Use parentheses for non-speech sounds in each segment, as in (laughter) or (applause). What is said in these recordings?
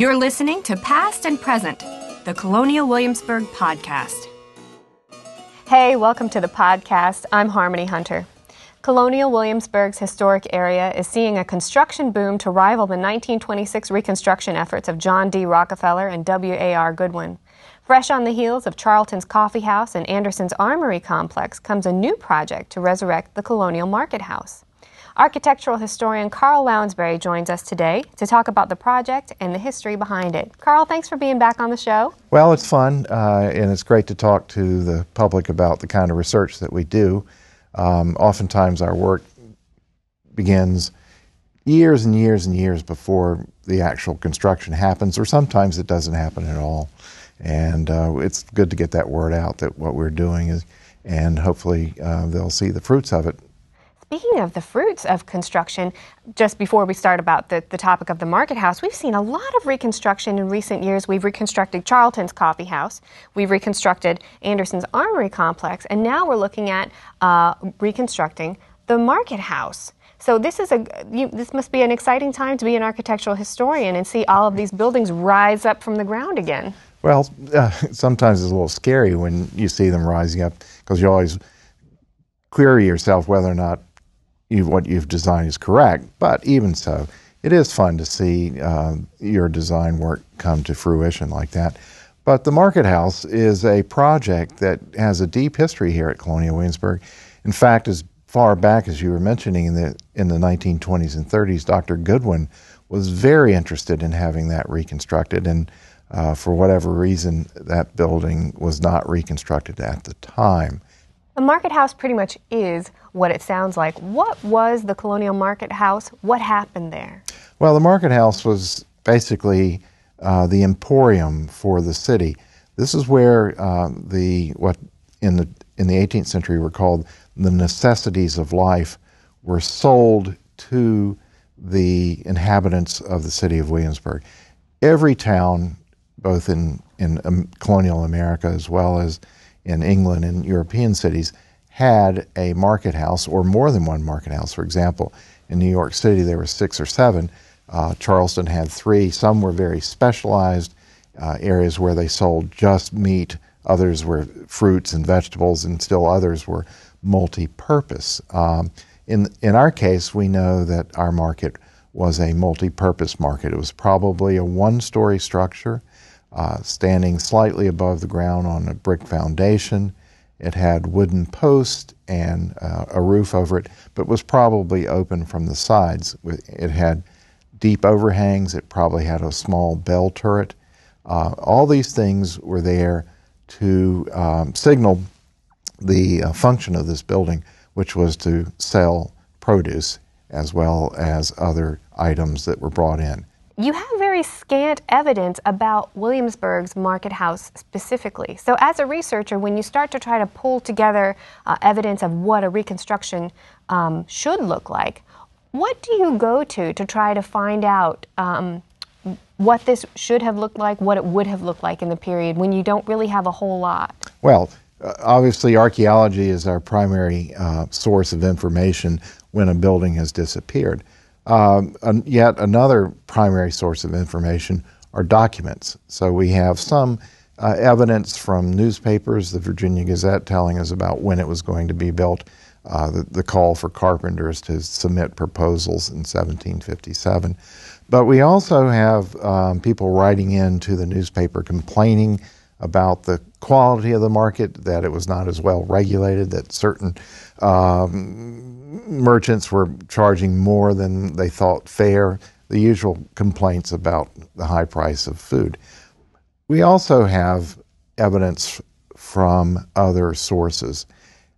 You're listening to Past and Present, the Colonial Williamsburg podcast. Hey, welcome to the podcast. I'm Harmony Hunter. Colonial Williamsburg's historic area is seeing a construction boom to rival the 1926 reconstruction efforts of John D. Rockefeller and W.A.R. Goodwin. Fresh on the heels of Charlton's Coffee House and Anderson's Armory Complex comes a new project to resurrect the Colonial Market House. Architectural historian Carl Lounsbury joins us today to talk about the project and the history behind it. Carl, thanks for being back on the show. Well, it's fun, uh, and it's great to talk to the public about the kind of research that we do. Um, oftentimes, our work begins years and years and years before the actual construction happens, or sometimes it doesn't happen at all. And uh, it's good to get that word out that what we're doing is, and hopefully uh, they'll see the fruits of it. Speaking of the fruits of construction, just before we start about the, the topic of the market house, we've seen a lot of reconstruction in recent years. We've reconstructed Charlton's Coffee House, we've reconstructed Anderson's Armory Complex, and now we're looking at uh, reconstructing the market house. So this is a you, this must be an exciting time to be an architectural historian and see all of these buildings rise up from the ground again. Well, uh, (laughs) sometimes it's a little scary when you see them rising up because you always query yourself whether or not you, what you've designed is correct. But even so, it is fun to see uh, your design work come to fruition like that. But the Market House is a project that has a deep history here at Colonial Williamsburg. In fact, as far back as you were mentioning in the in the 1920s and 30s, Dr. Goodwin was very interested in having that reconstructed, and uh, for whatever reason, that building was not reconstructed at the time. The Market House pretty much is what it sounds like. What was the Colonial Market House? What happened there? Well, the Market House was basically uh, the emporium for the city. This is where uh, the what in the in the 18th century were called the necessities of life were sold to the inhabitants of the city of Williamsburg. Every town, both in in um, colonial America as well as in England and European cities, had a market house or more than one market house. For example, in New York City, there were six or seven. Uh, Charleston had three. Some were very specialized uh, areas where they sold just meat, others were fruits and vegetables, and still others were multi purpose. Um, in, in our case, we know that our market was a multi purpose market. It was probably a one story structure. Uh, standing slightly above the ground on a brick foundation. It had wooden posts and uh, a roof over it, but was probably open from the sides. It had deep overhangs. It probably had a small bell turret. Uh, all these things were there to um, signal the uh, function of this building, which was to sell produce as well as other items that were brought in. You have very scant evidence about Williamsburg's market house specifically. So, as a researcher, when you start to try to pull together uh, evidence of what a reconstruction um, should look like, what do you go to to try to find out um, what this should have looked like, what it would have looked like in the period when you don't really have a whole lot? Well, uh, obviously, archaeology is our primary uh, source of information when a building has disappeared. Um, yet another primary source of information are documents. So we have some uh, evidence from newspapers, the Virginia Gazette telling us about when it was going to be built, uh, the, the, call for carpenters to submit proposals in 1757. But we also have um, people writing in to the newspaper complaining about the quality of the market, that it was not as well regulated, that certain um, merchants were charging more than they thought fair, the usual complaints about the high price of food. We also have evidence from other sources.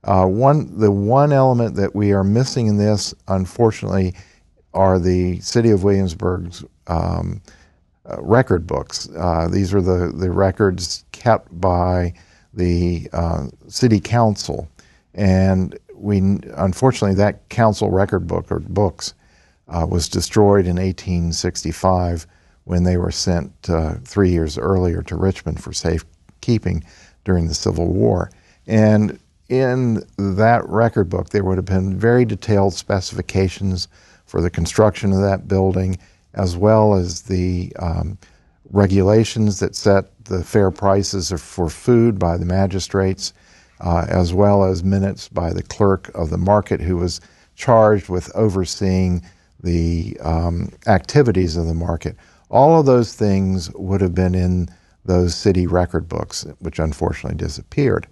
Uh, one, the one element that we are missing in this, unfortunately, are the City of Williamsburg's um, record books. Uh, these are the, the records kept by the uh, City Council. And we unfortunately that council record book or books uh, was destroyed in 1865 when they were sent uh, three years earlier to Richmond for safekeeping during the Civil War. And in that record book, there would have been very detailed specifications for the construction of that building, as well as the um, regulations that set the fair prices for food by the magistrates, uh, as well as minutes by the clerk of the market who was charged with overseeing the um, activities of the market. All of those things would have been in those city record books, which unfortunately disappeared.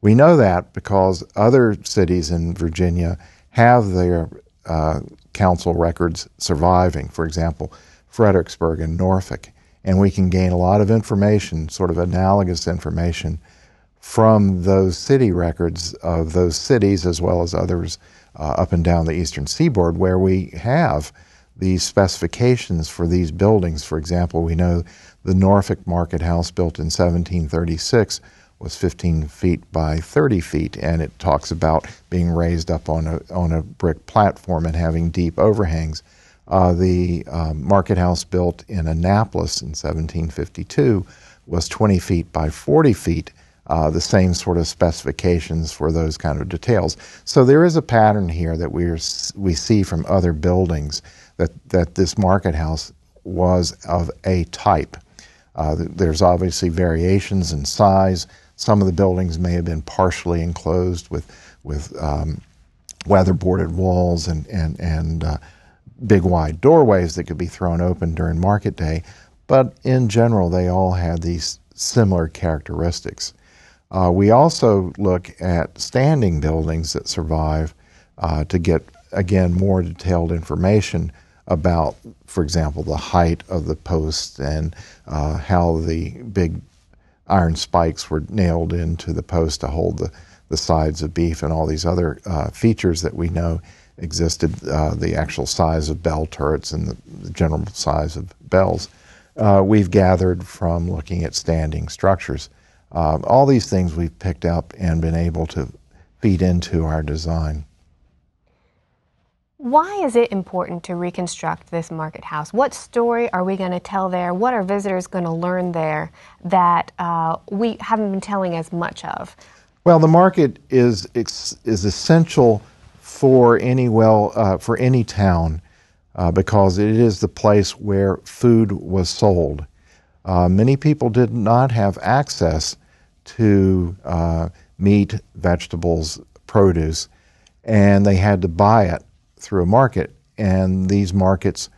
We know that because other cities in Virginia have their uh, council records surviving. For example, Fredericksburg and Norfolk. And we can gain a lot of information, sort of analogous information, from those city records of those cities as well as others uh, up and down the eastern seaboard where we have these specifications for these buildings. For example, we know the Norfolk Market House, built in 1736, was 15 feet by 30 feet, and it talks about being raised up on a, on a brick platform and having deep overhangs. Uh, the um, market house built in Annapolis in 1752 was 20 feet by 40 feet, uh, the same sort of specifications for those kind of details. So there is a pattern here that we we see from other buildings that, that this market house was of a type. Uh, there's obviously variations in size. Some of the buildings may have been partially enclosed with, with um, weatherboarded walls and, and, and uh, big wide doorways that could be thrown open during market day. But in general, they all had these similar characteristics. Uh, we also look at standing buildings that survive uh, to get, again, more detailed information about, for example, the height of the posts and uh, how the big iron spikes were nailed into the post to hold the, the sides of beef and all these other uh, features that we know existed, uh, the actual size of bell turrets and the, the general size of bells. Uh, we've gathered from looking at standing structures. Uh, all these things we've picked up and been able to feed into our design. Why is it important to reconstruct this market house? What story are we going to tell there? What are visitors going to learn there that uh, we haven't been telling as much of? Well, the market is is essential for any well uh, for any town uh, because it is the place where food was sold. Uh, many people did not have access to uh, meat, vegetables, produce, and they had to buy it through a market. And these markets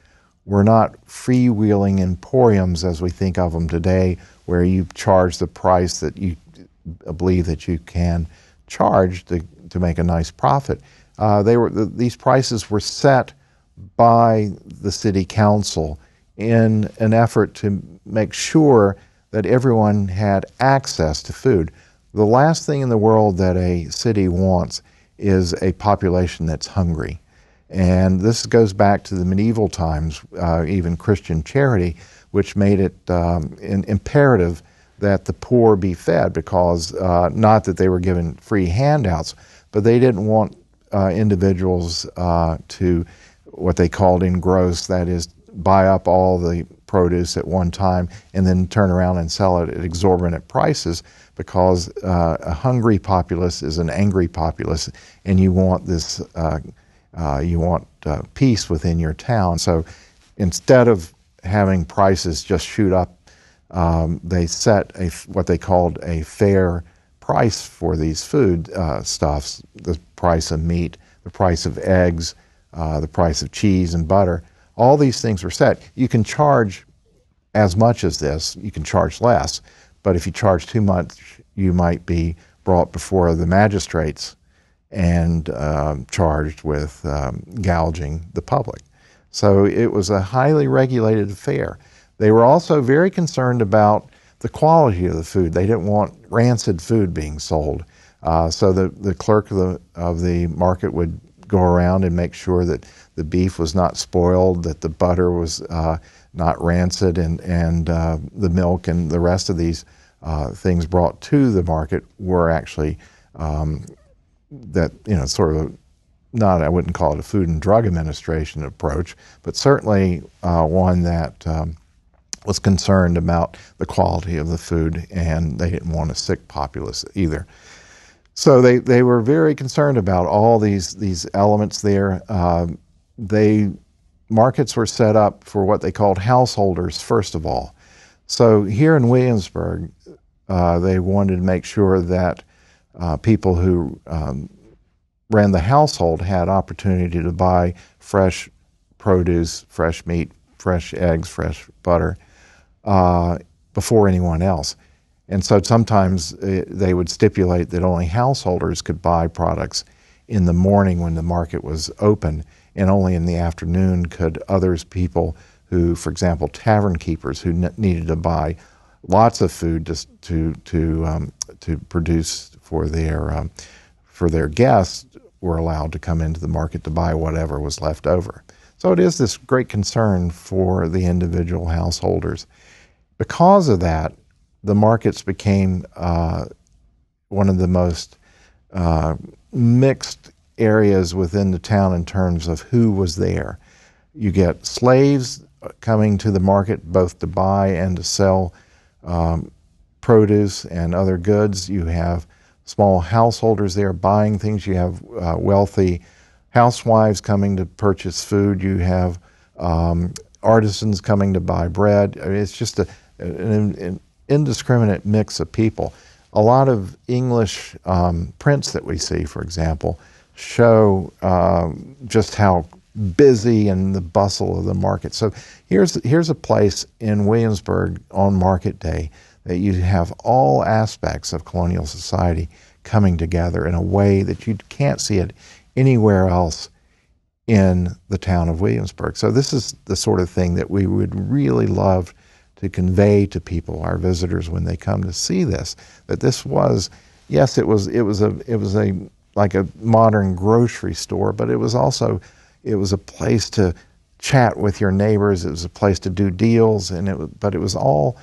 were not freewheeling emporiums as we think of them today, where you charge the price that you believe that you can charge to, to make a nice profit. Uh, they were these prices were set by the city council in an effort to make sure that everyone had access to food. The last thing in the world that a city wants is a population that's hungry. And this goes back to the medieval times, uh, even Christian charity, which made it um, imperative that the poor be fed because uh, not that they were given free handouts, but they didn't want uh, individuals uh, to what they called engross, that is, buy up all the produce at one time and then turn around and sell it at exorbitant prices because uh, a hungry populace is an angry populace and you want this uh, you want uh, peace within your town so instead of having prices just shoot up um, they set a what they called a fair price for these food uh, stuffs the price of meat the price of eggs uh, the price of cheese and butter. All these things were set. You can charge as much as this, you can charge less, but if you charge too much, you might be brought before the magistrates and um, charged with um, gouging the public. So it was a highly regulated affair. They were also very concerned about the quality of the food. They didn't want rancid food being sold. Uh, so the, the clerk of the, of the market would go around and make sure that the beef was not spoiled, that the butter was uh, not rancid, and, and uh, the milk and the rest of these uh, things brought to the market were actually um, that, you know, sort of not, I wouldn't call it a Food and Drug Administration approach, but certainly uh, one that um, was concerned about the quality of the food and they didn't want a sick populace either. So they, they were very concerned about all these these elements there. Uh, they markets were set up for what they called householders first of all. So here in Williamsburg, uh, they wanted to make sure that uh, people who um, ran the household had opportunity to buy fresh produce, fresh meat, fresh eggs, fresh butter uh, before anyone else. And so sometimes uh, they would stipulate that only householders could buy products in the morning when the market was open, and only in the afternoon could others, people who, for example, tavern keepers who ne- needed to buy lots of food to to to, um, to produce for their um, for their guests, were allowed to come into the market to buy whatever was left over. So it is this great concern for the individual householders. Because of that, the markets became uh, one of the most uh, mixed areas within the town in terms of who was there. You get slaves coming to the market both to buy and to sell um, produce and other goods. You have small householders there buying things. You have uh, wealthy housewives coming to purchase food. You have um, artisans coming to buy bread. I mean, it's just a, an, an, indiscriminate mix of people. A lot of English um, prints that we see, for example, show um, just how busy and the bustle of the market. So here's here's a place in Williamsburg on Market Day that you have all aspects of colonial society coming together in a way that you can't see it anywhere else in the town of Williamsburg. So this is the sort of thing that we would really love to convey to people, our visitors, when they come to see this. That this was, yes, it was it was a it was a like a modern grocery store, but it was also it was a place to chat with your neighbors. It was a place to do deals, and it but it was all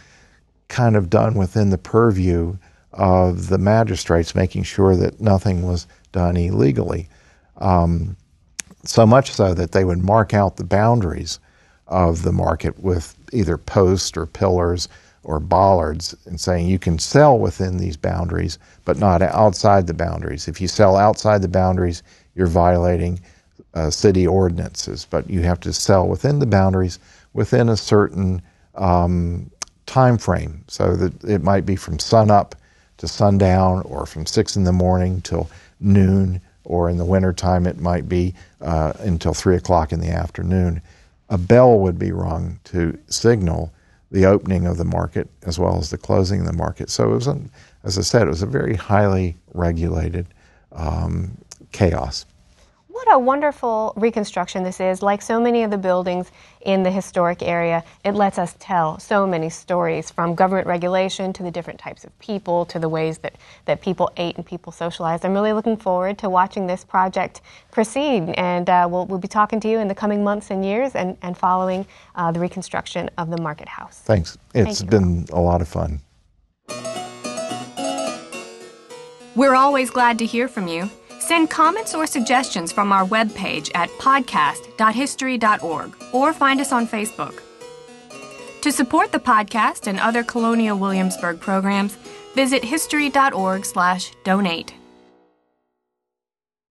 kind of done within the purview of the magistrates, making sure that nothing was done illegally. Um, so much so that they would mark out the boundaries of the market with either posts or pillars or bollards and saying you can sell within these boundaries, but not outside the boundaries. If you sell outside the boundaries, you're violating uh, city ordinances, but you have to sell within the boundaries within a certain um, time frame. So that it might be from sunup to sundown, or from six in the morning till noon, or in the wintertime it might be uh, until three o'clock in the afternoon a bell would be rung to signal the opening of the market as well as the closing of the market. So it was, a, as I said, it was a very highly regulated um, chaos. What a wonderful reconstruction this is. Like so many of the buildings in the historic area, it lets us tell so many stories from government regulation to the different types of people to the ways that, that people ate and people socialized. I'm really looking forward to watching this project proceed, and uh, we'll, we'll be talking to you in the coming months and years and, and following uh, the reconstruction of the market house. Thanks. It's Thank been a lot of fun. We're always glad to hear from you. Send comments or suggestions from our webpage at podcast.history.org or find us on Facebook. To support the podcast and other Colonial Williamsburg programs, visit history.org/donate.